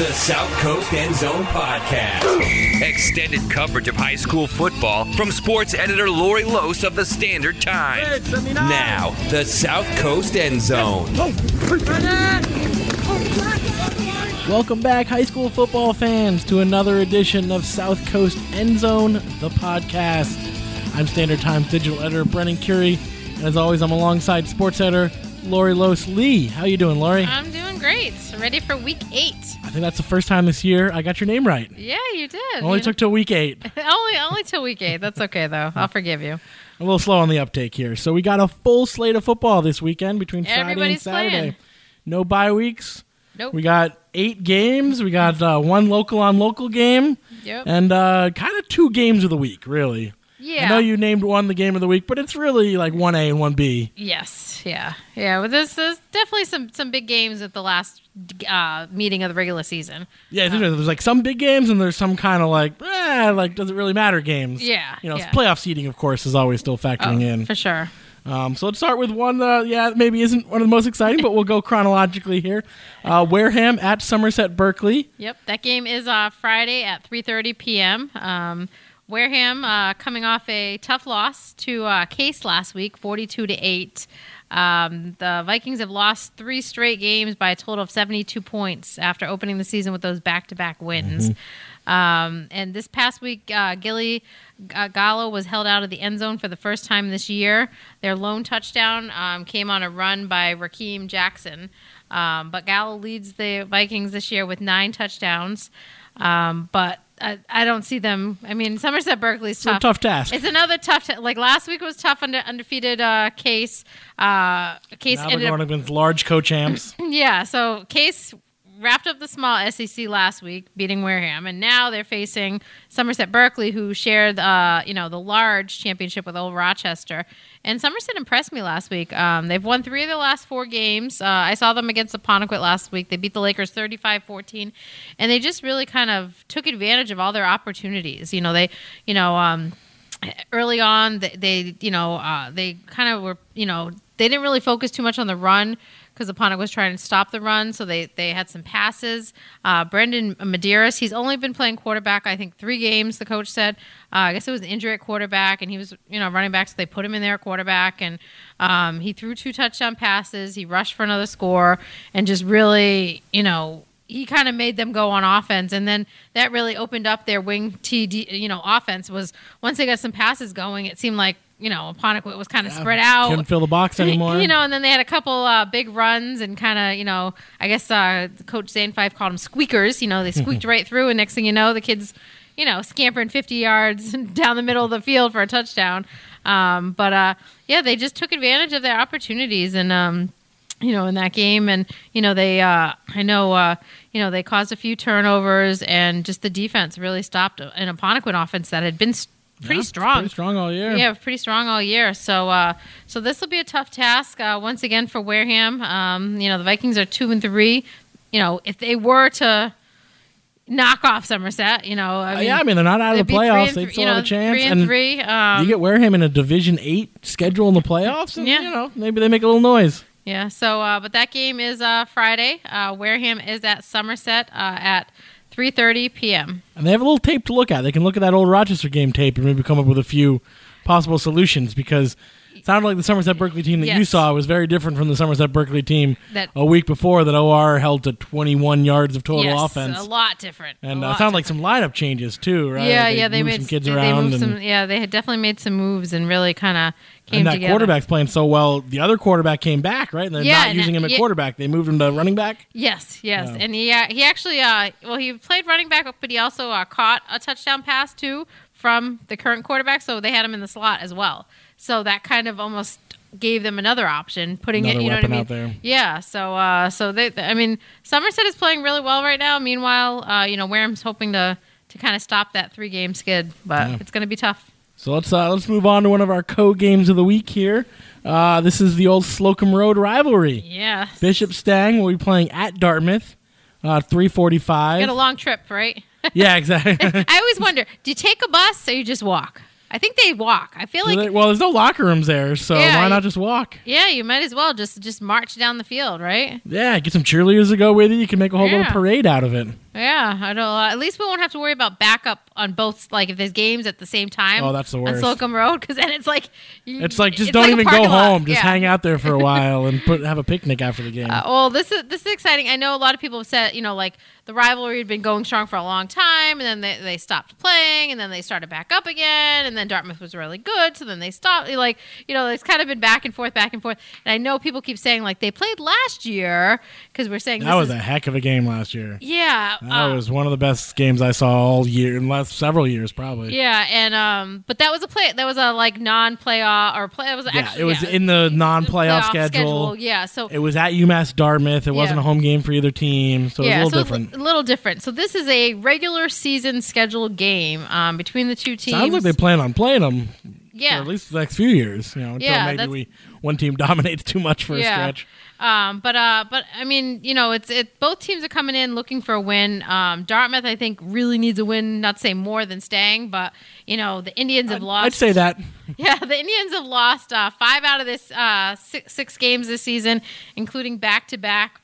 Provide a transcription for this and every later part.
the South Coast End Zone Podcast. Extended coverage of high school football from sports editor Laurie Lose of the Standard Times. Now, the South Coast End Zone. Welcome back, high school football fans, to another edition of South Coast End Zone, the podcast. I'm Standard Times digital editor Brendan Kurie, and as always, I'm alongside sports editor Laurie Los Lee. How are you doing, Laurie? I'm doing great. Ready for week eight. I think that's the first time this year I got your name right. Yeah, you did. Only You took till week eight. only only till week eight. That's okay though. I'll forgive you. A little slow on the uptake here. So we got a full slate of football this weekend between Friday and Saturday. playing. No bye weeks. Nope. We got eight games. We got uh, one local on local game, Yep. and uh, kind of two games of the week, really. Yeah. I know you named one the game of the week, but it's really like one A and one B. Yes. Yeah. Yeah. Well, there's, there's definitely some some big games at the last uh, meeting of the regular season. Yeah, think there's like some big games, and there's some kind of like, eh, like does it really matter games? Yeah, you know, yeah. playoff seeding, of course, is always still factoring Oh, in. for sure. Um, so let's start with one that, yeah, maybe isn't one of the most exciting, but we'll go chronologically here. Uh, Wareham at Somerset Berkeley. Yep, that game is uh, Friday at 3:30 p.m. Um, Wareham uh, coming off a tough loss to uh, Case last week, 42 to eight. Um, the Vikings have lost three straight games by a total of 72 points after opening the season with those back-to-back wins. Um, and this past week, uh, Gilly uh, Gallo was held out of the end zone for the first time this year. Their lone touchdown um, came on a run by Raheem Jackson. Um, but Gallo leads the Vikings this year with nine touchdowns. Um, but I, I don't see them. I mean, Somerset Berkeley's It's a tough. tough task. It's another tough. T- like last week was tough under undefeated uh, case. Uh, case now ended up large co-champs. yeah, so Case wrapped up the small SEC last week, beating Wareham, and now they're facing Somerset Berkeley, who shared, uh, you know, the large championship with Old Rochester. And Somerset impressed me last week. Um, they've won three of their last four games. Uh, I saw them against the Apponequet last week. They beat the Lakers 35-14, and they just really kind of took advantage of all their opportunities. You know, they, you know, um, early on they, they you know uh, they kind of were you know they didn't really focus too much on the run because Apponequet was trying to stop the run so they they had some passes uh, Brendan Medeiros he's only been playing quarterback I think three games the coach said uh, I guess it was an injury at quarterback and he was you know running back so they put him in there at quarterback and um, he threw two touchdown passes he rushed for another score and just really you know he kind of made them go on offense, and then that really opened up their wing TD, you know, offense. Was once they got some passes going, it seemed like you know, Apponequet was kind of spread out. Couldn't fill the box anymore. You know, and then they had a couple uh, big runs and kind of, you know, I guess uh, Coach Zane Fife called them squeakers. You know, they squeaked right through, and next thing you know, the kids, you know, scampering 50 yards down the middle of the field for a touchdown. Um, but uh, yeah, they just took advantage of their opportunities and. Um, you know, in that game, and you know they, uh, I know, uh, you know, they caused a few turnovers, and just the defense really stopped an Apponequet offense that had been s- pretty Yeah, strong. Pretty strong all year. Yeah, pretty strong all year. So, uh, so this will be a tough task uh, once again for Wareham. Um, you know, the Vikings are two and three. You know, if they were to knock off Somerset, you know, I Uh, yeah, I mean they're not out of the playoffs. They still you have a chance. Three and, three. Um, you get Wareham in a Division Eight schedule in the playoffs, and Yeah. you know maybe they make a little noise. Yeah. So, uh, but that game is uh, Friday. Uh, Wareham is at Somerset uh, at 3:30 p.m. And they have a little tape to look at. They can look at that old Rochester game tape and maybe come up with a few possible solutions because sounded like the Somerset Berkeley team that you saw was very different from the Somerset Berkeley team That- a week before that OR held to 21 yards of total yes, offense. a lot different. and a uh, sounded like some lineup changes too, right? Yeah, yeah, they moved made some kids they, around. They and, some, yeah, they had definitely made some moves and really kind of came and that together. quarterback's playing so well. The other quarterback came back, right? And they're Yeah, not using him at yeah. quarterback. They moved him to running back. Yes, yes, and he uh, he actually uh well he played running back, but he also uh, caught a touchdown pass too from the current quarterback, so they had him in the slot as well. So that kind of almost gave them another option, putting Another it, you know what I mean? out there. Yeah. So uh so they I mean Somerset is playing really well right now. Meanwhile, uh you know Wareham's hoping to to kind of stop that three game skid, but Yeah. it's going to be tough. So let's uh, let's move on to one of our co games of the week here. Uh, this is the old Slocum Road rivalry. Yeah. Bishop Stang will be playing at Dartmouth, uh, three forty five. Got a long trip, right? yeah, exactly. I always wonder, do you take a bus or you just walk? I think they walk. I feel like they- well, there's no locker rooms there, so Yeah, why not just walk? yeah, you might as well just just march down the field, right? Yeah, get some cheerleaders to go with you. You can make a whole little parade out of it. Yeah, I don't. Uh, at least we won't have to worry about backup on both. Like if there's games at the same time. Oh, that's the worst. On Slocum Road, because then it's like you, It's like just it's don't like even go lot. home. Just Yeah. hang out there for a while and put have a picnic after the game. Uh, well, this is this is exciting. I know a lot of people have said, you know, like the rivalry had been going strong for a long time, and then they, they stopped playing, and then they started back up again, and then Dartmouth was really good, so then they stopped. Like, you know, it's kind of been back and forth, back and forth. And I know people keep saying like they played last year because we're saying that this was is, a heck of a game last year. yeah, That uh, was one of the best games I saw all year in last several years, probably. yeah, and um, but that was a play. That was a like non-playoff or play. It was Yeah, actually it was yeah, in the non-playoff playoff schedule. Yeah, so It was at UMass Dartmouth. It wasn't a home game for either team, so it was a little so different. A little different. So this is a regular season scheduled game um, between the two teams. Sounds like they plan on playing them yeah. for at least the next few years. You know, until Yeah, maybe we one team dominates too much for a stretch. Um, but uh, but I mean, you know, it's it. Both teams are coming in looking for a win. Um, Dartmouth, I think, really needs a win. Not to say more than Stang, but you know, the Indians have lost. I'd say that. Yeah, the Indians have lost uh, five out of this uh, six, six games this season, including back to back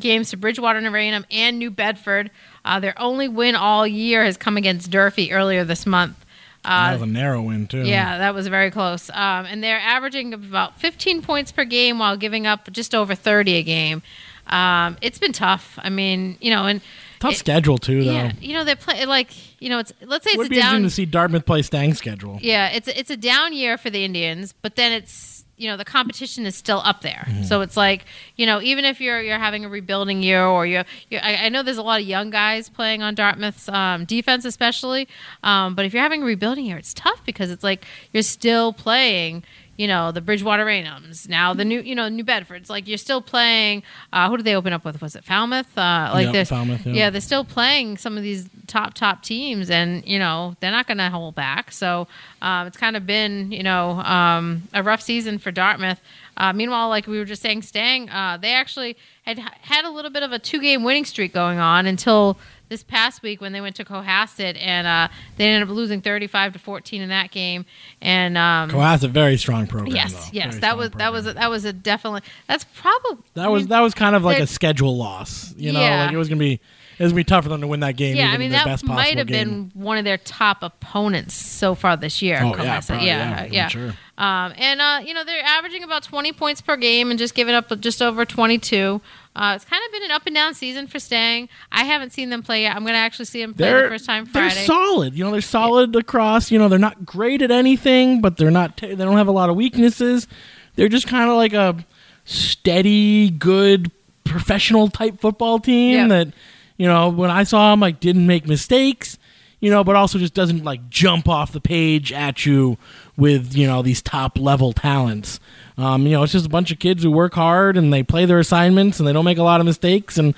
games to Bridgewater and Raynham and New Bedford. Uh, their only win all year has come against Durfee earlier this month. That Uh, was a narrow win too. yeah, that was very close. Um, and they're averaging about 15 points per game while giving up just over 30 a game. Um, it's been tough. I mean, you know, and tough it- schedule too, though. yeah, you know, they play like you know, it's let's say It would it's be interesting to see Dartmouth play Stang's schedule. Yeah, it's it's a down year for the Indians, but then it's you know the competition is still up there. Mm-hmm. So it's like you know even if you're you're having a rebuilding year or you're, you're I, I know there's a lot of young guys playing on Dartmouth's um, defense especially, um, but if you're having a rebuilding year, it's tough because it's like you're still playing. You know the Bridgewater Raynhams now the new you know New Bedford's like you're still playing. Uh, who did they open up with? Was it Falmouth? Uh, like Yep, there's Falmouth, yeah. yeah they're still playing some of these top top teams and you know they're not going to hold back so um, it's kind of been you know um, a rough season for dartmouth uh, meanwhile like we were just saying stang uh, they actually had had a little bit of a two game winning streak going on until this past week when they went to cohasset and uh, they ended up losing 35 to 14 in that game and um, Coas a very strong program. yes though. yes Very that was that was a, that was a definitely that's probably that was that was kind of like a schedule loss. You know, Yeah. like it was gonna be it was gonna be tough for them to win that game. Yeah, even I mean that might have game. been one of their top opponents so far this year. Oh, yeah, probably, yeah, yeah, yeah. sure. Um, and uh, you know they're averaging about 20 points per game and just giving up just over 22. Uh, it's kind of been an up and down season for Stang. I haven't seen them play yet. I'm going to actually see them play They're the first time Friday. they're solid. You know, they're solid across. You know, they're not great at anything, but they're not. T- they don't have a lot of weaknesses. They're just kind of like a steady, good, professional type football team Yeah. that you know when I saw them like didn't make mistakes. You know, but also just doesn't like jump off the page at you with you know these top level talents. Um, you know, it's just a bunch of kids who work hard and they play their assignments and they don't make a lot of mistakes and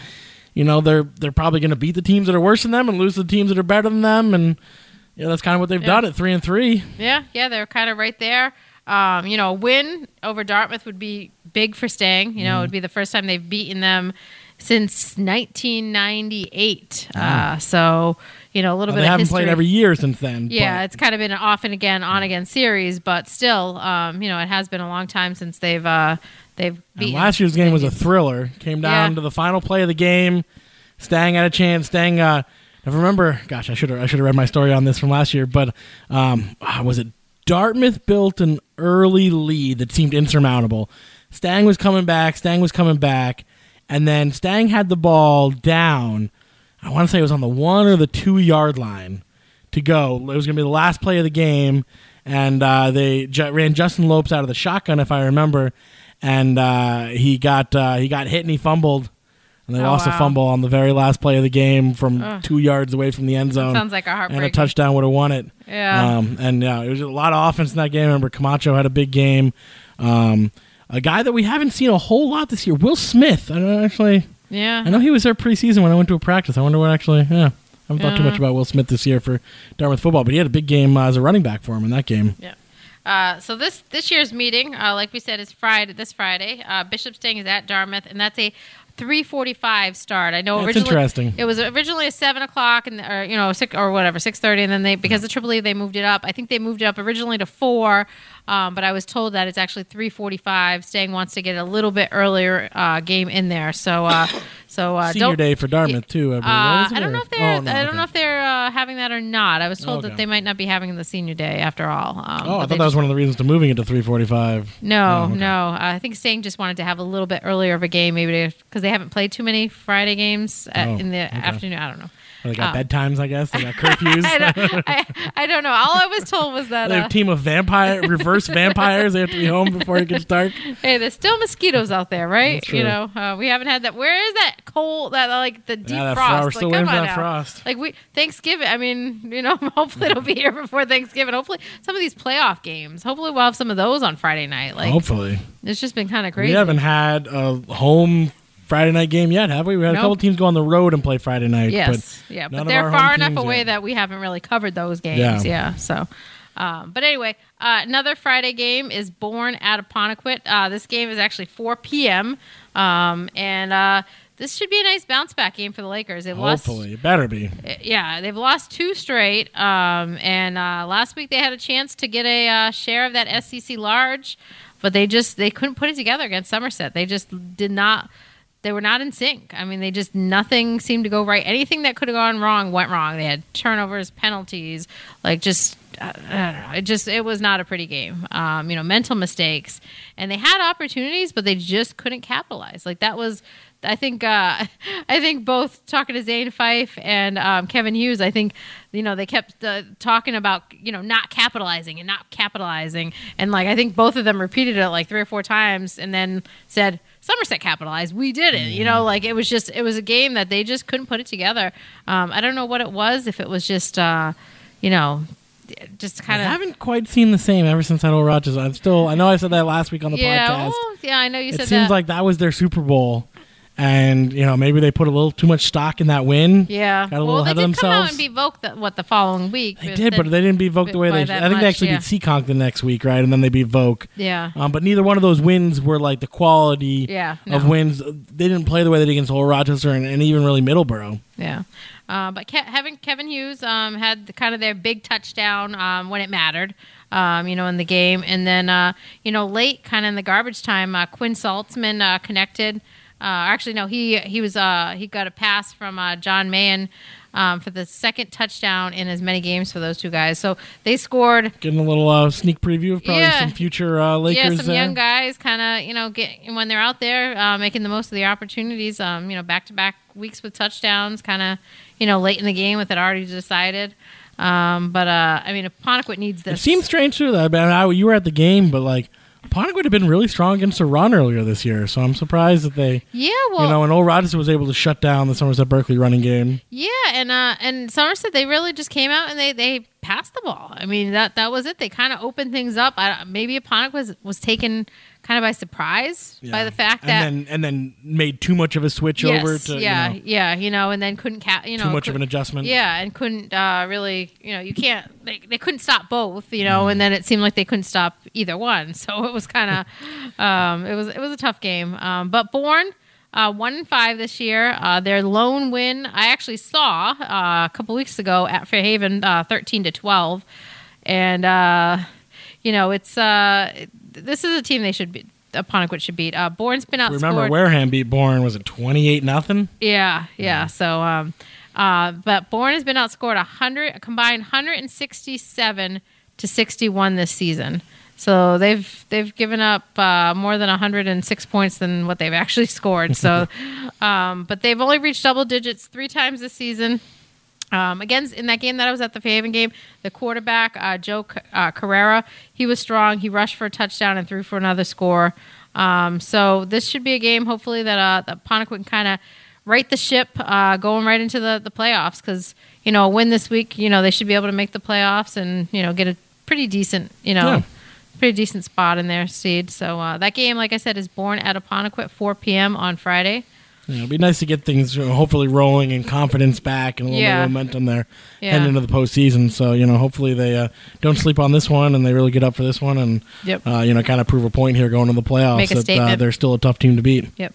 you know they're they're probably going to beat the teams that are worse than them and lose the teams that are better than them and you know that's kind of what they've Yeah. done at three and three. Yeah, yeah, they're kind of right there. Um, you know, a win over Dartmouth would be big for Stang. You know, Mm-hmm. it would be the first time they've beaten them since 1998. Uh, so, you know, a little Well, bit they of haven't history. played every year since then. Yeah, but it's kind of been an off and again, on again series, but still, um, you know, it has been a long time since they've uh, they've and beaten. last year's game was a thriller. Came down Yeah. to the final play of the game. Stang had a chance. Stang, uh, I remember. Gosh, I should have I should have read my story on this from last year. But um, ah, was it Dartmouth built an early lead that seemed insurmountable? Stang was coming back. Stang was coming back, and then Stang had the ball down. I want to say it was on the one or the two yard line to go. It was going to be the last play of the game, and uh, they ju- ran Justin Lopes out of the shotgun, if I remember, and uh, he got uh, he got hit and he fumbled, and they Oh, lost a fumble on the very last play of the game from Ugh. two yards away from the end zone. Sounds like a and a touchdown would have won it. Yeah. Um, and yeah, it was a lot of offense in that game. I remember Camacho had a big game. Um, a guy that we haven't seen a whole lot this year, Will Smith. I don't actually. Yeah. I know he was there preseason when I went to a practice. I wonder what actually. Yeah, I haven't thought too much about Will Smith this year for Dartmouth football, but he had a big game uh, as a running back for him in that game. Uh, so this this year's meeting, uh, like we said, is Friday. This Friday, uh, Bishop Stang is at Dartmouth, and that's a three forty-five start. I know That's originally interesting. it was originally a seven o'clock and or you know six or whatever six thirty, and then they because the Triple E they moved it up. I think they moved it up originally to four, um, but I was told that it's actually three forty-five. Stang wants to get a little bit earlier uh, game in there, so uh, so uh, Senior day for Dartmouth too. I, believe. Uh, I don't know if they're. oh, no, I don't okay. know if they're uh, having that or not. I was told Okay. that they might not be having the senior day after all. Um, Oh, I thought that was just- one of the reasons to moving it to 345. no, Oh, okay. no. Uh, I think Stang just wanted to have a little bit earlier of a game, maybe because they haven't played too many Friday games at, Oh, in the afternoon. I don't know. They got Oh. bedtimes, I guess. They got curfews. I don't, I, I don't know. All I was told was that they have uh, a team of vampire, reverse vampires. They have to be home before it gets dark. hey, there's still mosquitoes out there, right? You know, uh, we haven't had that. Where is that cold? That like the deep Yeah, frost? fro- we're like, still waiting for that now. frost. Like we Thanksgiving. I mean, you know, hopefully it'll be here before Thanksgiving. Hopefully, some of these playoff games. Hopefully, we'll have some of those on Friday night. Like Hopefully, it's just been kind of crazy. we haven't had a home Friday night game yet, have we? We had a couple teams go on the road and play Friday night. Yes, but yeah, but they're far enough away yet. that we haven't really covered those games. Yeah. Yeah, so. Um, but anyway, uh, another Friday game is Born at Apponequet. Uh, this game is actually 4 p.m. Um, and uh, this should be a nice bounce back game for the Lakers. They've lost, Hopefully, it better be. yeah, they've lost two straight. Um, and uh, last week they had a chance to get a uh, share of that SEC large, but they just they couldn't put it together against Somerset. They just did not. They were not in sync. I mean, they just nothing seemed to go right. Anything that could have gone wrong went wrong. They had turnovers, penalties, like just uh, I don't know. It just it was not a pretty game. Um, you know, mental mistakes, and they had opportunities, but they just couldn't capitalize. Like that was I think uh, I think both talking to Zane Fife and um, Kevin Hughes. I think you know they kept uh, talking about you know not capitalizing and not capitalizing, and like I think both of them repeated it like three or four times, and then said Somerset capitalized. We did it. You know, like it was just it was a game that they just couldn't put it together. Um, I don't know what it was. If it was just uh, you know just kind of I haven't quite seen the same ever since that old Rochester. I'm still. I know I said that last week on the yeah, podcast. well, yeah. I know you it said It seems that. like that was their Super Bowl, and you know maybe they put a little too much stock in that win. yeah. got a little well, ahead they of did come out themselves. and beat Voc the, what the following week. They did, but they didn't beat Voc the way they. I think they actually yeah. beat Seekonk the next week, right? And then they beat Voc. yeah. Um, but neither one of those wins were like the quality Yeah, of wins. They didn't play the way they did against Old Rochester and, and even really Middleborough. Yeah. Uh, but Ke- having Kevin Hughes um, had the, kind of their big touchdown um, when it mattered, um, you know, in the game. And then, uh, you know, late, kind of in the garbage time, uh, Quinn Saltzman uh, connected. Uh, actually, no, he he was uh, he got a pass from uh, John Mayen um, for the second touchdown in as many games for those two guys. So they scored Getting a little uh, sneak preview of probably Yeah. some future uh, Lakers yeah, some young guys kind of you know get when they're out there uh, making the most of the opportunities. Um, you know, back to back weeks with touchdowns, kind of you know late in the game with it already decided. Um, but uh, I mean, if Ponequid needs this. It seems strange too. That I mean, I, you were at the game, but like Pontiac would have been really strong against run earlier this year. So I'm surprised that they, yeah, well, you know, and Old Rochester was able to shut down the Somerset Berkeley running game. Yeah, and uh, and Somerset they really just came out and they they passed the ball. I mean that that was it. They kind of opened things up. I, maybe Apponequet was was taken kind of by surprise by the fact that and then and then made too much of a switch yes, over to yeah, you know, yeah, you know, and then couldn't ca- you know too much of an adjustment. Yeah, and couldn't uh, really, you know, you can't. They, they couldn't stop both, you Mm. know, and then it seemed like they couldn't stop either one. So it was kind of, um, it was it was a tough game. Um, but Born uh, one and five this year. Uh, their lone win, I actually saw uh, a couple weeks ago at Fairhaven, uh, thirteen to twelve, and uh, you know, it's uh, this is a team they should be. Apponequet should beat. Uh, Bourne's been outscored. Remember Wareham beat Bourne was it 28 nothing? Yeah, yeah. So, um, uh, but Bourne has been outscored a hundred, a combined 167 to 61 this season. So they've they've given up uh, more than 106 points than what they've actually scored. So, um, but they've only reached double digits three times this season. Um, again, in that game that I was at the Fairhaven game, the quarterback uh, Joe uh, Carrera, he was strong. He rushed for a touchdown and threw for another score. Um, so this should be a game, hopefully that uh, that can kind of right the ship, uh, going right into the the playoffs. Because you know, a win this week, you know, they should be able to make the playoffs and you know get a pretty decent, you know. Yeah. Pretty decent spot in their seed. So uh, that game, like I said, is born at Apponequet 4 p.m. on Friday. You know, it'd be nice to get things you know, hopefully rolling and confidence back and a little Yeah. bit of momentum there Yeah. heading into the postseason. So you know, hopefully they uh, don't sleep on this one and they really get up for this one and Yep. uh, you know kind of prove a point here going to the playoffs Make a that uh, they're still a tough team to beat. Yep.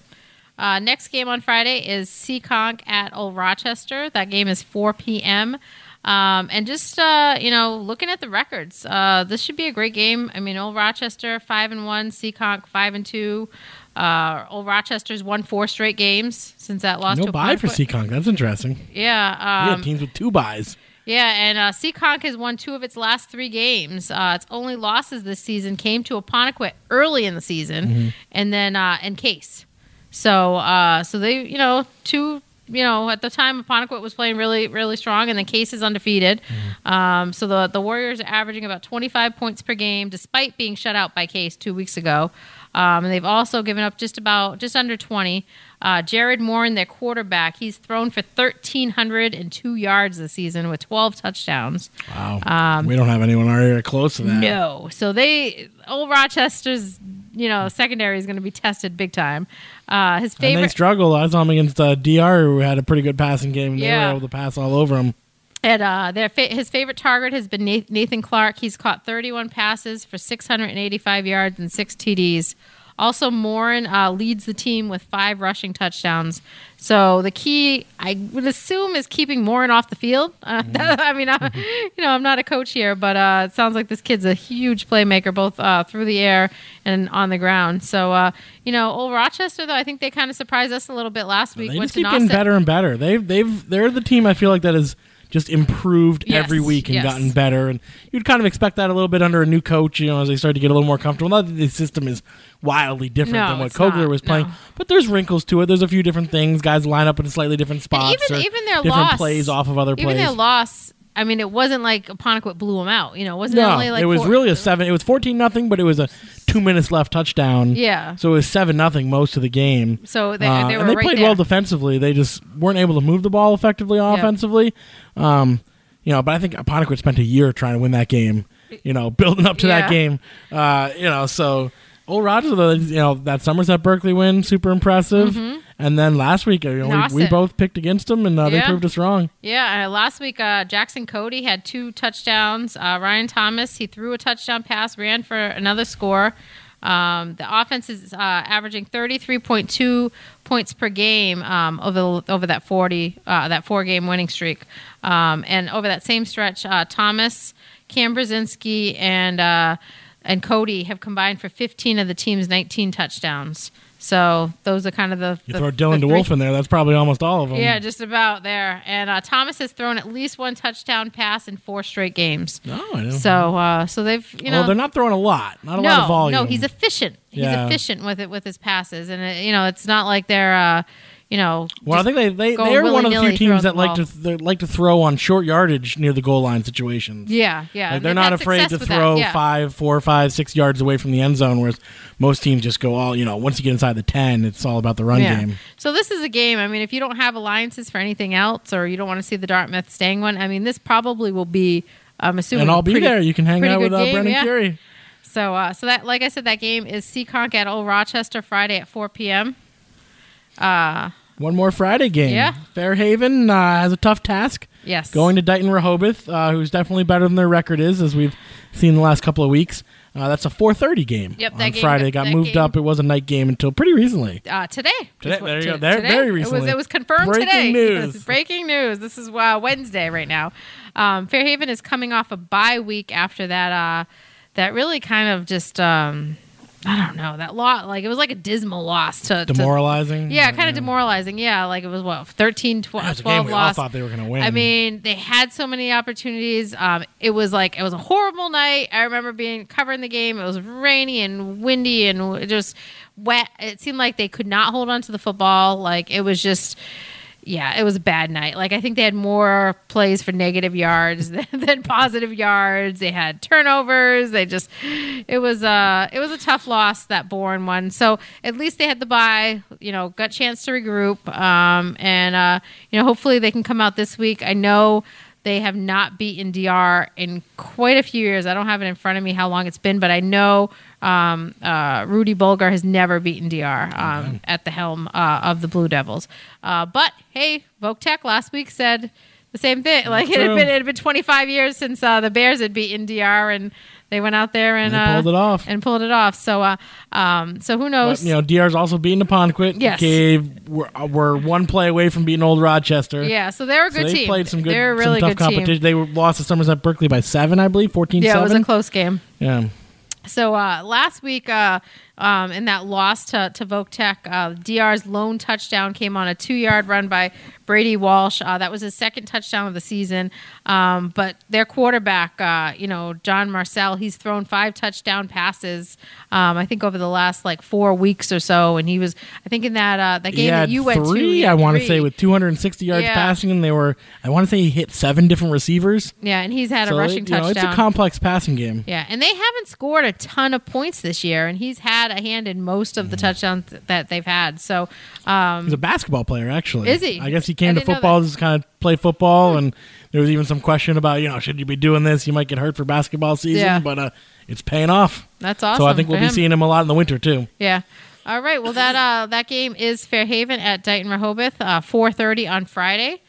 Uh, next game on Friday is Seekonk at Old Rochester. That game is 4 p.m. Um, and just uh, you know, looking at the records, uh, this should be a great game. I mean, Old Rochester five and one, Seekonk five and two. Uh, Old Rochester's won four straight games since that loss No to bye for. Seekonk. That's interesting. Yeah, um, had teams with two buys. yeah, and uh, Seekonk has won two of its last three games. Uh, its only losses this season came to Apponequet early in the season, and then uh, and Case. So, uh, so they, you know, two, you know, at the time Apponequet was playing really, really strong, and then Case is undefeated. Um, so the the Warriors are averaging about 25 points per game, despite being shut out by Case two weeks ago. Um, and they've also given up just about just under 20. Uh, Jared Moore, their quarterback, he's thrown for 1,302 yards this season with 12 touchdowns. Wow. we don't have anyone area close to that. Um, No, so they old Rochester's you know secondary is going to be tested big time. Uh, his And they favorite struggled. I saw them against uh, DR, who had a pretty good passing game. and They Yeah. were able to pass all over them. And uh, their fa- his favorite target has been Nathan Clark. He's caught 31 passes for 685 yards and six TDs. Also, Morin uh, leads the team with five rushing touchdowns. So the key, I would assume, is keeping Morin off the field. Uh, I mean, I, you know, I'm not a coach here, but uh, it sounds like this kid's a huge playmaker, both uh, through the air and on the ground. So, uh, you know, old Rochester, though, I think they kind of surprised us a little bit last week. They just keep getting better and better. They've, they've, they're the team I feel like that has just improved Yes, every week and yes. gotten better. And you'd kind of expect that a little bit under a new coach, you know, as they start to get a little more comfortable. Not that the system is wildly different No, than what Kogler not, was playing, no. but there's wrinkles to it. There's a few different things. Guys line up in slightly different And spots. even or even their different loss plays off of other even plays. their loss. I mean, it wasn't like Apponequet blew them out. You know, it wasn't no, only like it was four- really a seven. It was fourteen nothing, but it was a two minutes left touchdown. Yeah. So it was seven nothing most of the game. So they, Uh, they were and they right played there. well defensively. They just weren't able to move the ball effectively offensively. Um, you know, but I think Apponequet spent a year trying to win that game. You know, building up to that game. Uh, you know, so old Rogers, you know, that Somerset Berkeley win, super impressive. And then last week, you know, we, we both picked against them, and uh, they Mm-hmm. Proved us wrong. Yeah, uh, last week uh, Jackson Cody had two touchdowns. Uh, Ryan Thomas he threw a touchdown pass, ran for another score. Um, the offense is uh, averaging thirty three point two points per game um, over over that forty uh, that four game winning streak, um, and over that same stretch, uh, Thomas, Cam Brzezinski, and uh, and Cody have combined for fifteen of the team's nineteen touchdowns. So those are kind of the You the, throw Dylan the DeWolf three- in there, that's probably almost all of them. yeah, just about there. And uh, Thomas has thrown at least one touchdown pass in four straight games. No, I know. So, uh, so they've you know well, they're not throwing a lot, not a no lot of volume. no he's efficient. He's Yeah. efficient with it with his passes, and it, you know it's not like they're uh, you know Well, I think they they, they are one of the few teams that like to ball. they like to throw on short yardage near the goal line situations. yeah yeah Like they're not afraid to that, throw yeah. five, four, five, six yards away from the end zone, whereas most teams just go all you know. Once you get inside the ten, it's all about the run Yeah. game. So this is a game. I mean, if you don't have alliances for anything else, or you don't want to see the Dartmouth Stang one, I mean, this probably will be. I'm assuming, And I'll be pretty- there. You can hang out with uh, game, Brendan yeah. Kurie. So, uh, so that, like I said, that game is Seekonk at Old Rochester Friday at 4 p.m. Uh, One more Friday game. Yeah. Fairhaven uh, has a tough task yes. going to Dighton Rehoboth, uh, who's definitely better than their record is, as we've seen the last couple of weeks. Uh, that's a 4:30 game Yep, on that game- Friday. It got that moved game- up. It was a night game until pretty recently. uh, today. Today, Just there you go. There- very It recently. was, it was confirmed Breaking today. news. Breaking news. This is uh, Wednesday right now. Um, Fairhaven is coming off a bye week after that. Uh, that really kind of just. Um, I don't know that lot. Like it was like a dismal loss to to- Demoralizing. Yeah, kind of demoralizing. Yeah, like it was what 13, 12, That was a game 12 we all loss. thought they were going to win. I mean, they had so many opportunities. Um, it was like it was a horrible night. I remember being covering the game. It was rainy and windy and just wet. It seemed like they could not hold on to the football. Like it was just. Yeah, it was a bad night. Like I think they had more plays for negative yards than, than positive yards. They had turnovers. They just it was uh it was a tough loss that Bourne one. So at least they had the bye. You know, got chance to regroup. Um, and uh, you know, hopefully they can come out this week. I know they have not beaten DR in quite a few years. I don't have it in front of me how long it's been, but I know um, uh, Rudy Bulgar has never beaten DR um, at the helm uh, of the Blue Devils. Uh, but hey, Voc Tech last week said the same thing. Like it had been it had been 25 years since uh, the Bears had beaten DR, and they went out there and They uh, pulled it off. and pulled it off. So, uh, um, so who knows? But, you know, DR's also beating Neponquit. Yes. Gave we're, uh, we're one play away from beating Old Rochester. yeah, so they're a So good they team. played some good, They're a really tough good competition. team. They lost to Somerset Berkeley by seven, I believe, 14-7. Yeah, it was a close game. yeah. So uh, last week, uh, um, in that loss to to Voc Tech, uh, DR's lone touchdown came on a two yard run by Brady Walsh. Uh, that was his second touchdown of the season. Um, but their quarterback, uh, you know, John Marcel, he's thrown five touchdown passes. Um, I think over the last like four weeks or so, and he was, I think, in that uh, that game that you went to. three, he I want to say, with 260 yards Yeah. passing, and they were, I want to say he hit seven different receivers. yeah, and he's had So a it- rushing know, touchdown. it's a complex passing game. Yeah, and they haven't scored a ton of points this year, and he's had a hand in most of the Mm-hmm. touchdowns that they've had. So, um, He's a basketball player, actually. Is he? I guess he I came to football just kind of play football, and there was even some question about, you know, should you be doing this? You might get hurt for basketball season, Yeah. but uh, it's paying off. that's awesome. so I think we'll for be seeing him a lot in the winter too. Yeah. All right. Well, that uh, that game is Fairhaven at Dighton Rehoboth, uh, four thirty on Friday,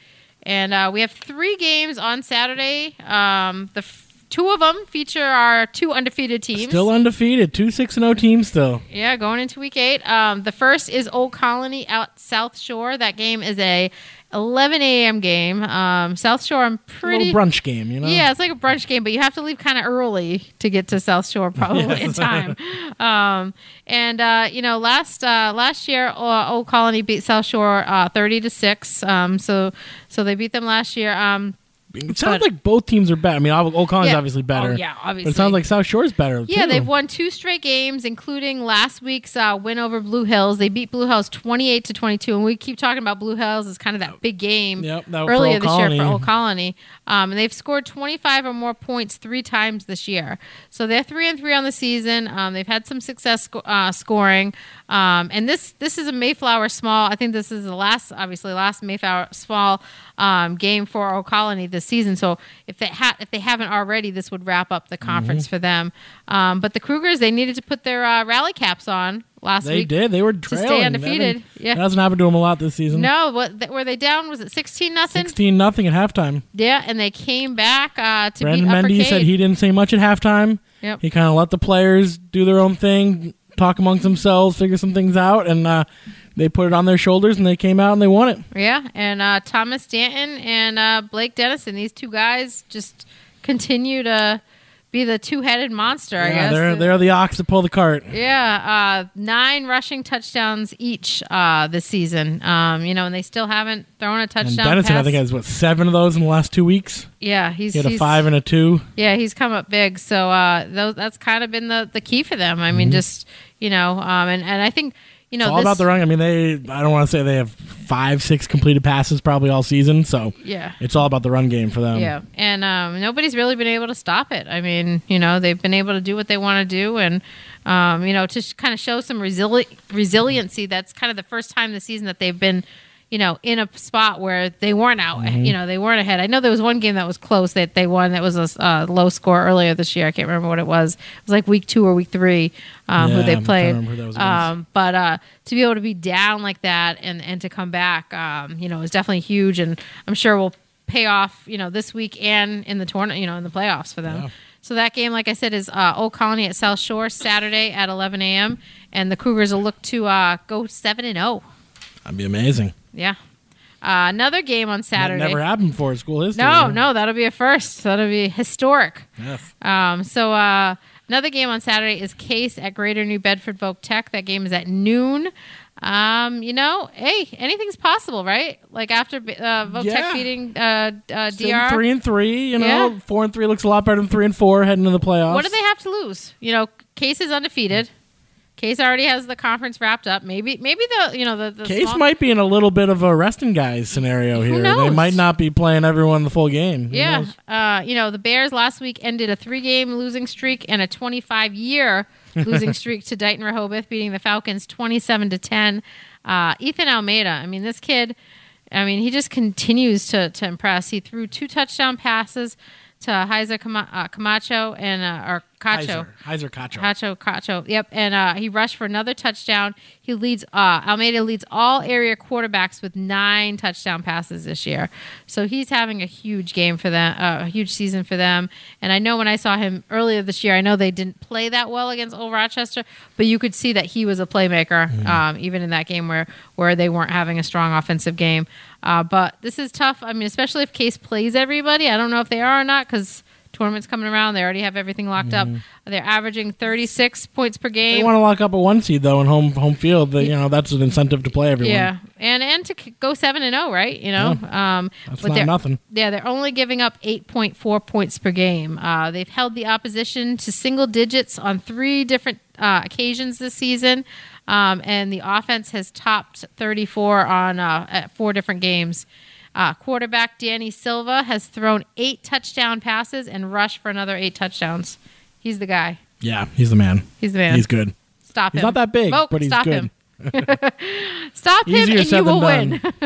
and uh, we have three games on Saturday. Um, the f- two of them feature our two undefeated teams. Still undefeated, two six and zero teams still. Yeah, going into week eight. Um, the first is Old Colony out South Shore. That game is a 11 a.m. game. Um, South Shore, I'm A pretty. little brunch game, you know. Yeah, it's like a brunch game, but you have to leave kind of early to get to South Shore, probably in time. Um, and uh, you know, last uh, last year, uh, Old Colony beat South Shore uh, thirty to six. Um, so so they beat them last year. Um, It sounds But- like both teams are better. I mean, Old Colony's Yeah. obviously better. Oh, yeah, obviously. it sounds like South Shore's better. Yeah, too. they've won two straight games, including last week's uh, win over Blue Hills. They beat Blue Hills twenty-eight to twenty-two, and we keep talking about Blue Hills as kind of that big game Yep, that earlier this year for. Old Colony. Um, and they've scored twenty-five or more points three times this year. So they're three and three on the season. Um, they've had some success uh, scoring, um, and this this is a Mayflower small. I think this is the last, obviously, last Mayflower small um, game for Old Colony this season. So if they ha- if they haven't already, this would wrap up the conference Mm-hmm. for them. Um, but the Cougars, they needed to put their uh, rally caps on last They week. They did. They were stay trailing. That undefeated. didn't- Yeah. That hasn't happened to them a lot this season. No, what th- were they down? Was it sixteen nothing? Sixteen nothing at halftime. Yeah, and they came back uh, to Brandon beat Mendy said he didn't say much at halftime. Yep. He kind of let the players do their own thing, talk amongst themselves, figure some things out, and uh, they put it on their shoulders and they came out and they won it. Yeah, and uh, Thomas Stanton and uh, Blake Dennison, these two guys just continue to be the two-headed monster. I yeah, guess they're they're the ox that pull the cart. Yeah, uh, nine rushing touchdowns each uh, this season. Um, you know, and they still haven't thrown a And touchdown. Dennison, I think, has what seven of those in the last two weeks. yeah, he's He had a five and a two. Yeah, he's come up big. So uh, those, that's kind of been the, the key for them. I mean, just you know, um, and and I think you know. It's all this, about the run. I mean, they. I don't want to say they have five, six completed passes probably all season. So yeah. it's all about the run game for them. Yeah, and um, nobody's really been able to stop it. I mean, you know, they've been able to do what they want to do, and um, you know, to kind of show some resili- resiliency. That's kind of the first time this season that they've been, you know, in a spot where they weren't out. Mm-hmm. You know, they weren't ahead. I know there was one game that was close that they won. That was a uh, low score earlier this year. I can't remember what it was. It was like week two or week three um, who Yeah, they I'm trying to played. remember who that was. Um, but uh, to be able to be down like that and and to come back, um, you know, is definitely huge, and I'm sure will pay off, you know, this week and in the tournament, you know, in the playoffs for them. Yeah. So that game, like I said, is uh, Old Colony at South Shore Saturday at 11 a.m. And the Cougars will look to uh, go seven and zero. That'd be amazing. Yeah. Uh, another game on Saturday. That never happened before in school history. no, no, that'll be a first. That'll be historic. Yes. Um, so uh, another game on Saturday is Case at Greater New Bedford Voc Tech. That game is at noon. Um, you know, hey, anything's possible, right? Like after uh, Voc Yeah. Tech beating uh, uh, DR. three and three. You know, Yeah. four and three looks a lot better than three and four heading into the playoffs. What do they have to lose? You know, Case is undefeated. Case already has the conference wrapped up. Maybe, maybe the you know the, the Case small- might be in a little bit of a resting guys scenario here. They knows? might not be playing everyone the full game. Who Yeah, knows? uh, you know the Bears last week ended a three-game losing streak and a 25-year losing streak to Dighton Rehoboth, beating the Falcons 27 to 10. Uh, Ethan Almeida, I mean, this kid, I mean, he just continues to to impress. He threw two touchdown passes to Heiser uh, Camacho and uh, or Cacho. Heiser, Heiser Cacho. Cacho, Cacho. Yep. And uh, he rushed for another touchdown. He leads, uh, Almeida leads all area quarterbacks with nine touchdown passes this year. So he's having a huge game for them, uh, a huge season for them. And I know when I saw him earlier this year, I know they didn't play that well against Old Rochester, but you could see that he was a playmaker, um, even in that game where, where they weren't having a strong offensive game. Uh, but this is tough. I mean, especially if Case plays everybody. I don't know if they are or not because tournament's coming around. They already have everything locked up. They're averaging 36 points per game. They want to lock up a one seed though in home home field. You know that's an incentive to play everyone. yeah, and and to go seven and zero, right? You know, um, That's but not nothing. yeah they're only giving up eight point four points per game. Uh, they've held the opposition to single digits on three different uh, occasions this season, um, and the offense has topped thirty four on uh, at four different games. Uh, quarterback Danny Silva has thrown eight touchdown passes and rushed for another eight touchdowns. He's the guy. Yeah, he's the man. He's the man. He's good. Stop He's him. not that big, but he's stop good. him. Stop him, Easier and you will win.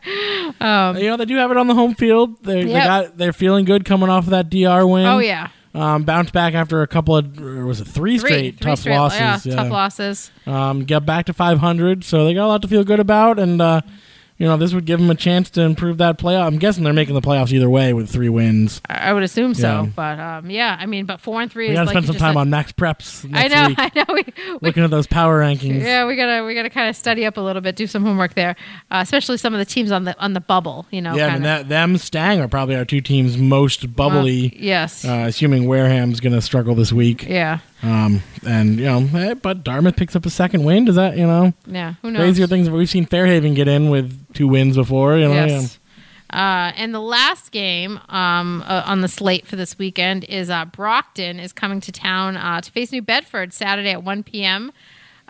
you know they do have it on the home field. They, they Yep. got they're feeling good coming off of that DR win. Oh yeah, Um, bounced back after a couple of was it three, three, straight three tough straight- losses. Yeah, tough losses. Um, get back to 500, so they got a lot to feel good about, and uh, you know this would give them a chance to improve that playoff. I'm guessing they're making the playoffs either way with three wins. I would assume so, Yeah. but um, yeah, I mean, but four and three We is got to like spend some time said- on Max Preps I know, week, I know. We, we, looking at those power rankings. yeah, we gotta we gotta kind of study up a little bit, do some homework there, uh, especially some of the teams on the on the bubble. You know, Yeah, I mean that them Stang are probably our two teams most bubbly. Uh, yes. Uh, assuming Wareham's going to struggle this week, yeah. Um, and you know, eh, but Dartmouth picks up a second win. Does that you know Yeah. Who knows? crazier things? We've seen Fairhaven get in with two wins before. You know, Yes. Uh, and the last game um, uh, on the slate for this weekend is uh, Brockton is coming to town uh, to face New Bedford Saturday at 1 p.m.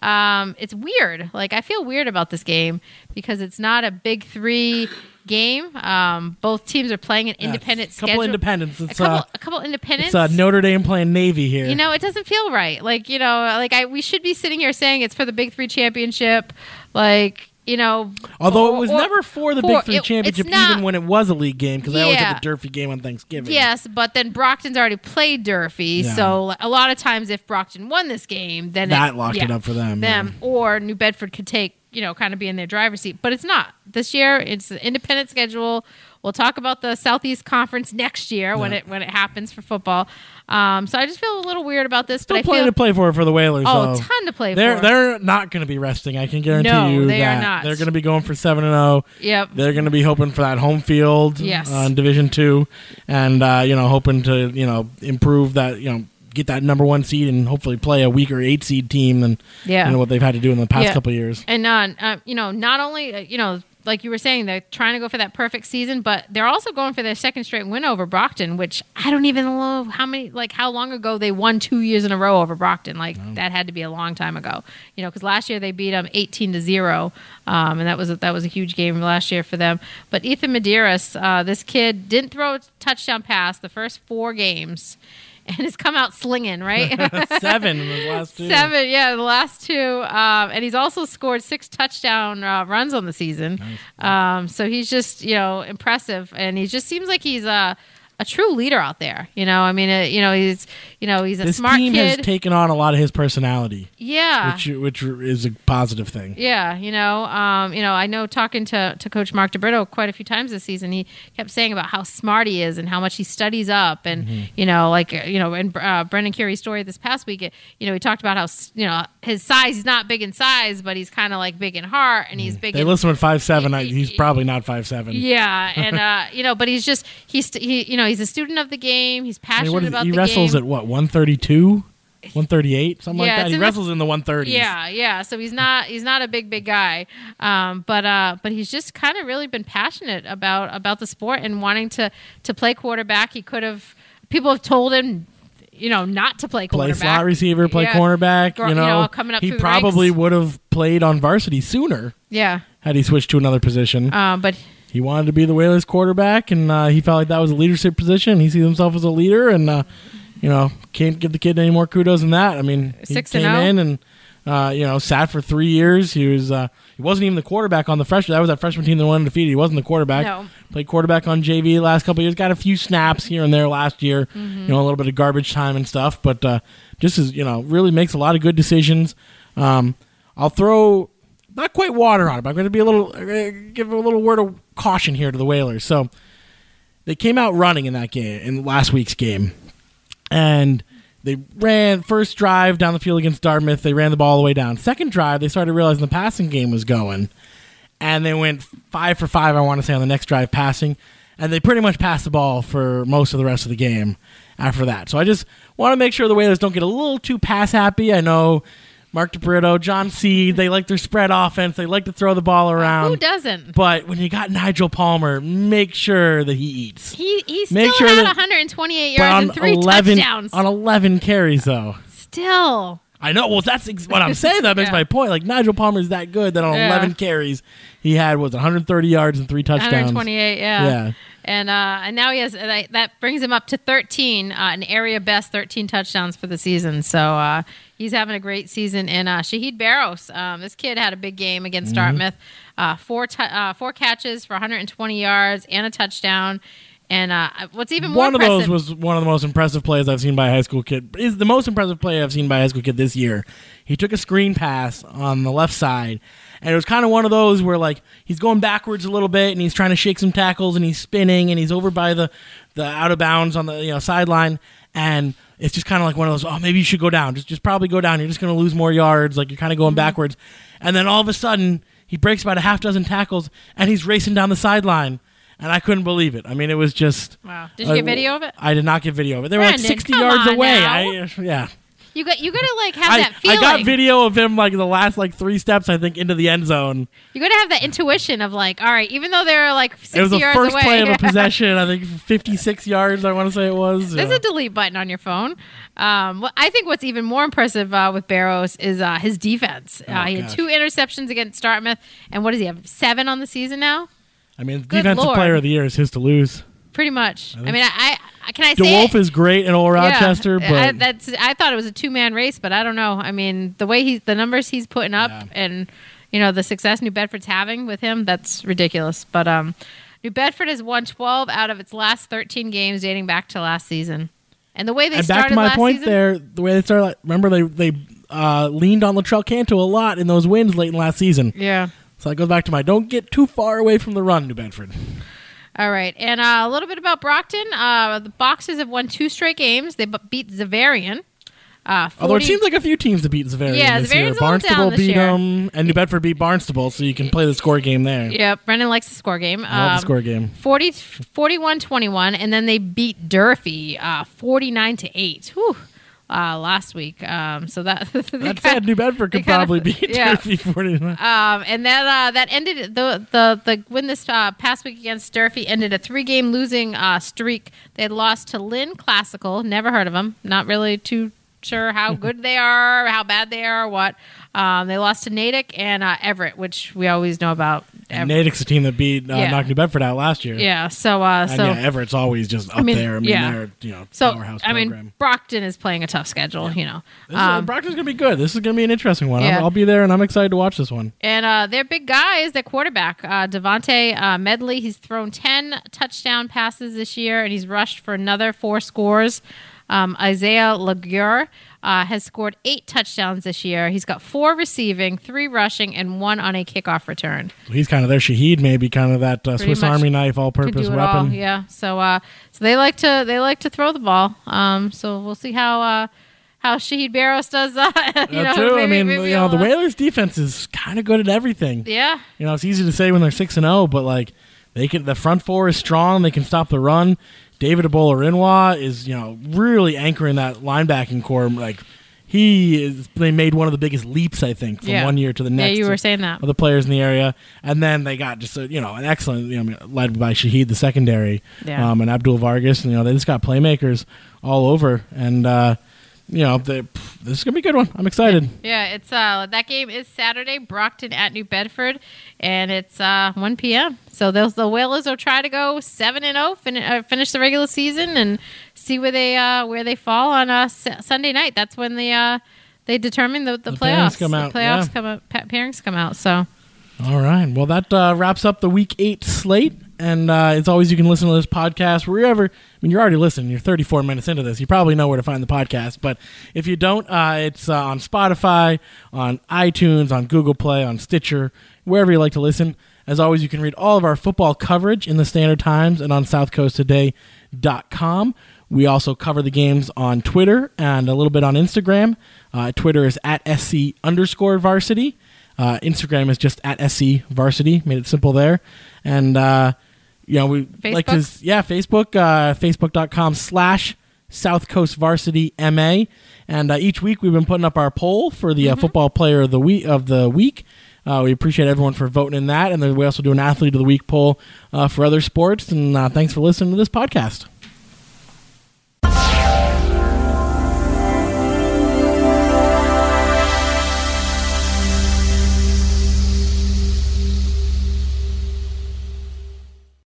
Um, it's weird. Like I feel weird about this game because it's not a big three game. Um, both teams are playing an Yeah. independent a couple schedule. independents. a couple, uh, a couple independents. it's uh, Notre Dame playing Navy here. You know, it doesn't feel right. Like, you know, like I we should be sitting here saying it's for the Big Three championship. Like, you know, Although or- it was or- never for the for- Big Three it- championship, not- even when it was a league game, because I always Yeah. had the Durfee game on Thanksgiving. Yes, but then Brockton's already played Durfee, Yeah. so a lot of times if Brockton won this game, then that it, locked yeah, it up for them. them or New Bedford could take you know kind of be in their driver's seat, but it's not this year. It's an independent schedule. We'll talk about the Southeast Conference next year when it when it happens for football. Um, so I just feel a little weird about this, Still but I feel to play for for the Whalers. oh, though. ton to play They're for. they're not going to be resting. I can guarantee No, you they are not. they're going to be going for seven and zero. yep. They're going to be hoping for that home field Yes. uh, in Division Two, and uh, you know hoping to you know improve that you know get that number one seed and hopefully play a weaker eight seed team than Yeah. you know what they've had to do in the past Yeah. couple of years. And uh, uh, you know, not only uh, you know, like you were saying, they're trying to go for that perfect season, but they're also going for their second straight win over Brockton, which I don't even know how many, like how long ago they won two years in a row over Brockton. Like that had to be a long time ago, you know, because last year they beat them eighteen to zero, um, and that was a, that was a huge game last year for them. But Ethan Medeiros, uh, this kid didn't throw a touchdown pass the first four games. And has come out slinging, right? seven in the last two. Seven, yeah, the last two, um, and he's also scored six touchdown uh, runs on the season. Um, so he's just you know impressive, and he just seems like he's a a true leader out there. You know, I mean, uh, you know, he's you know he's a This smart team kid. has taken on a lot of his personality, yeah, which which is a positive thing. yeah, you know, um, you know, I know talking to, to Coach Mark DeBrito quite a few times this season, he kept saying about how smart he is and how much he studies up, and Mm-hmm. you know, like uh, you know, in uh, Brendan Kurie's story this past week, it, you know, he talked about how you know his size, he's not big in size, but he's kind of like big in heart, and he's big. Mm. They in, listen with five seven. I, he's probably not five seven. yeah, and uh, you know, but he's just he's he you know he's a student of the game. He's I passionate mean, what is, about he the wrestles game. at what one thirty two, one thirty eight, something Yeah, like that. He the- wrestles in the one thirties. Yeah, yeah. So he's not he's not a big big guy, um, but uh, but he's just kind of really been passionate about about the sport and wanting to to play quarterback. He could have people have told him, you know, not to play play quarterback. slot receiver, play Yeah. cornerback. You you know, know, coming up he probably would have played on varsity sooner Yeah, had he switched to another position. um, but he wanted to be the Whalers quarterback, and uh, he felt like that was a leadership position. He sees himself as a leader, and uh, you know, can't give the kid any more kudos than that. I mean, he Six came and oh. in and Uh, you know, sat for three years. He was uh, he wasn't even the quarterback on the freshman. That was that freshman team that went undefeated. He wasn't the quarterback. No. Played quarterback on JV last couple years. Got a few snaps here and there last year. Mm-hmm. You know, a little bit of garbage time and stuff. But uh, just as you know, really makes a lot of good decisions. Um, I'll throw not quite water on it, but I'm going to be a little gonna give a little word of caution here to the Whalers. So they came out running in that game in last week's game, and they ran first drive down the field against Dartmouth. They ran the ball all the way down. Second drive, they started realizing the passing game was going, and they went five for five. I want to say on the next drive passing, and they pretty much passed the ball for most of the rest of the game after that. So I just want to make sure the Whalers don't get a little too pass happy. I know. Mark DeBrito, John Seed, they like their spread offense. They like to throw the ball around. Who doesn't? But when you got Nigel Palmer, make sure that he eats. He he still Make sure had that- 128 yards on and three 11, touchdowns. on 11 carries, though. still. I know. Well, that's ex- what I'm saying. That makes Yeah. my point. Like Nigel Palmer is that good that on Yeah. 11 carries, he had was 130 yards and three touchdowns. 128, yeah. Yeah. And uh, and now he has that, that brings him up to 13, uh, an area best 13 touchdowns for the season. So uh, he's having a great season. And uh, Shahid Barros, um, this kid had a big game against Mm-hmm. Dartmouth. Uh, four tou uh, four catches for 120 yards and a touchdown. And uh, what's even more One of those was one of the most impressive plays I've seen by a high school kid. Is the most impressive play I've seen by a high school kid this year. He took a screen pass on the left side, and it was kind of one of those where like he's going backwards a little bit and he's trying to shake some tackles and he's spinning and he's over by the the out of bounds on the you know sideline and it's just kind of like one of those oh maybe you should go down just just probably go down you're just going to lose more yards like you're kind of going mm-hmm. backwards and then all of a sudden he breaks about a half dozen tackles and he's racing down the sideline and I couldn't believe it. I mean, it was just. Wow. Did you get video of it? I did not get video of it. They were like 60 yards away. I, yeah. You got you got to like have I, that feeling. I got video of him like the last like three steps, I think, into the end zone. You got to have that intuition of like, all right, even though they're like 60 It was the first away. play of a possession. I think 56 yards, I want to say it was. There's Yeah. a delete button on your phone. Um, I think what's even more impressive uh, with Barros is uh, his defense. Uh, he had Oh, gosh. two interceptions against Dartmouth, and what does he have? Seven on the season now, I mean, Good defensive Lord. player of the year is his to lose. pretty much. I, think mean, I, I can I say DeWolf it? is great in Old Yeah. Rochester, but I, that's I thought it was a two man race, but I don't know. I mean, the way he the numbers he's putting up Yeah. and you know the success New Bedford's having with him, that's ridiculous. But um, New Bedford has won 12 out of its last 13 games dating back to last season. And the way they and started back to my last point season, there, the way they started, remember they they uh, leaned on Latrell Canto a lot in those wins late in last season. yeah. So that goes back to my don't get too far away from the run, New Bedford. All right, and uh, a little bit about Brockton. Uh, the Boxers have won two straight games. They b- beat Xaverian. Uh, 40, Although it seems like a few teams that beat Xaverian Yeah, this year. Xaverian's down Barnstable this beat year. them, and New Bedford beat Barnstable, so you can play the score game there. Yep, Brendan likes the score game. I love the Um, score game. 40, 41-21, and then they beat Durfee uh, 49 to 8. Whew. Uh, last week. Um, so that That said, New Bedford could kind of- probably beat yeah. Durfee 49. Um, and that uh, that ended the the the win this uh, past week against Durfee ended a three game losing uh, streak. They had lost to Lynn Classical. Never heard of them. Not really too sure how good they are, how bad they are, or what. Um, they lost to Natick and uh, Everett, which we always know about. And Natick's a team that beat uh, Yeah. knocked New Bedford out last year. Yeah. So uh, And so yeah, Everett's always just up mean, there. I mean, yeah. they're you know so powerhouse I mean. Brockton is playing a tough schedule. You know. This is, Um, Brockton's gonna be good. This is gonna be an interesting one. Yeah. I'm, I'll be there, and I'm excited to watch this one. And uh, their big guy is their quarterback, uh, Devontae uh, Medley. He's thrown 10 touchdown passes this year, and he's rushed for another four scores. Um, Isaiah Laguerre uh, has scored eight touchdowns this year. He's got four receiving, three rushing, and one on a kickoff return. He's kind of their Shahid, maybe kind of that uh, Swiss Army knife, all-purpose weapon. all, yeah. So, uh, so they like to they like to throw the ball. Um, so we'll see how uh, how Shahid Barros does. Uh, you That know, too. I mean, you know, the Whalers' defense is kind of good at everything. Yeah, You know, it's easy to say when they're six and zero, but like they can, the front four is strong. They can stop the run. David Ebola Rinwa is you know really anchoring that linebacking corps. Like he is, they made one of the biggest leaps I think from Yeah. one year to the yeah. next. You were saying that. of the players in the area, and then they got just a, you know an excellent you know led by Shahid the secondary, Yeah. um, and Abdul Vargas, and you know they just got playmakers all over, and uh, you know they, pff, this is gonna be a good one. I'm excited. Yeah, it's uh that game is Saturday, Brockton at New Bedford, and it's uh 1 p.m. So those the Whalers will try to go seven and zero, fin- uh, finish the regular season, and see where they uh where they fall on uh S- Sunday night. That's when the uh they determine the, the, The playoffs. come out, The playoffs yeah. come out. Pa- pairings come out. So All right. Well, that uh, wraps up the week eight slate. And uh, as always, you can listen to this podcast wherever. I mean, you're already listening. You're 34 minutes into this. You probably know where to find the podcast. But if you don't, uh, it's uh, on Spotify, on iTunes, on Google Play, on Stitcher, wherever you like to listen. As always, you can read all of our football coverage in the Standard Times and on SouthCoastToday.com. We also cover the games on Twitter and a little bit on Instagram. Uh, Twitter is at SC underscore varsity. Uh, Instagram is just at SC varsity. Made it simple there. And, uh, you know, we like to, yeah, Facebook, uh, facebook.com slash South Coast Varsity MA. And uh, each week we've been putting up our poll for the uh, football player of the week. Of the week. Uh, we appreciate everyone for voting in that. And then we also do an athlete of the week poll uh, for other sports. And uh, thanks for listening to this podcast.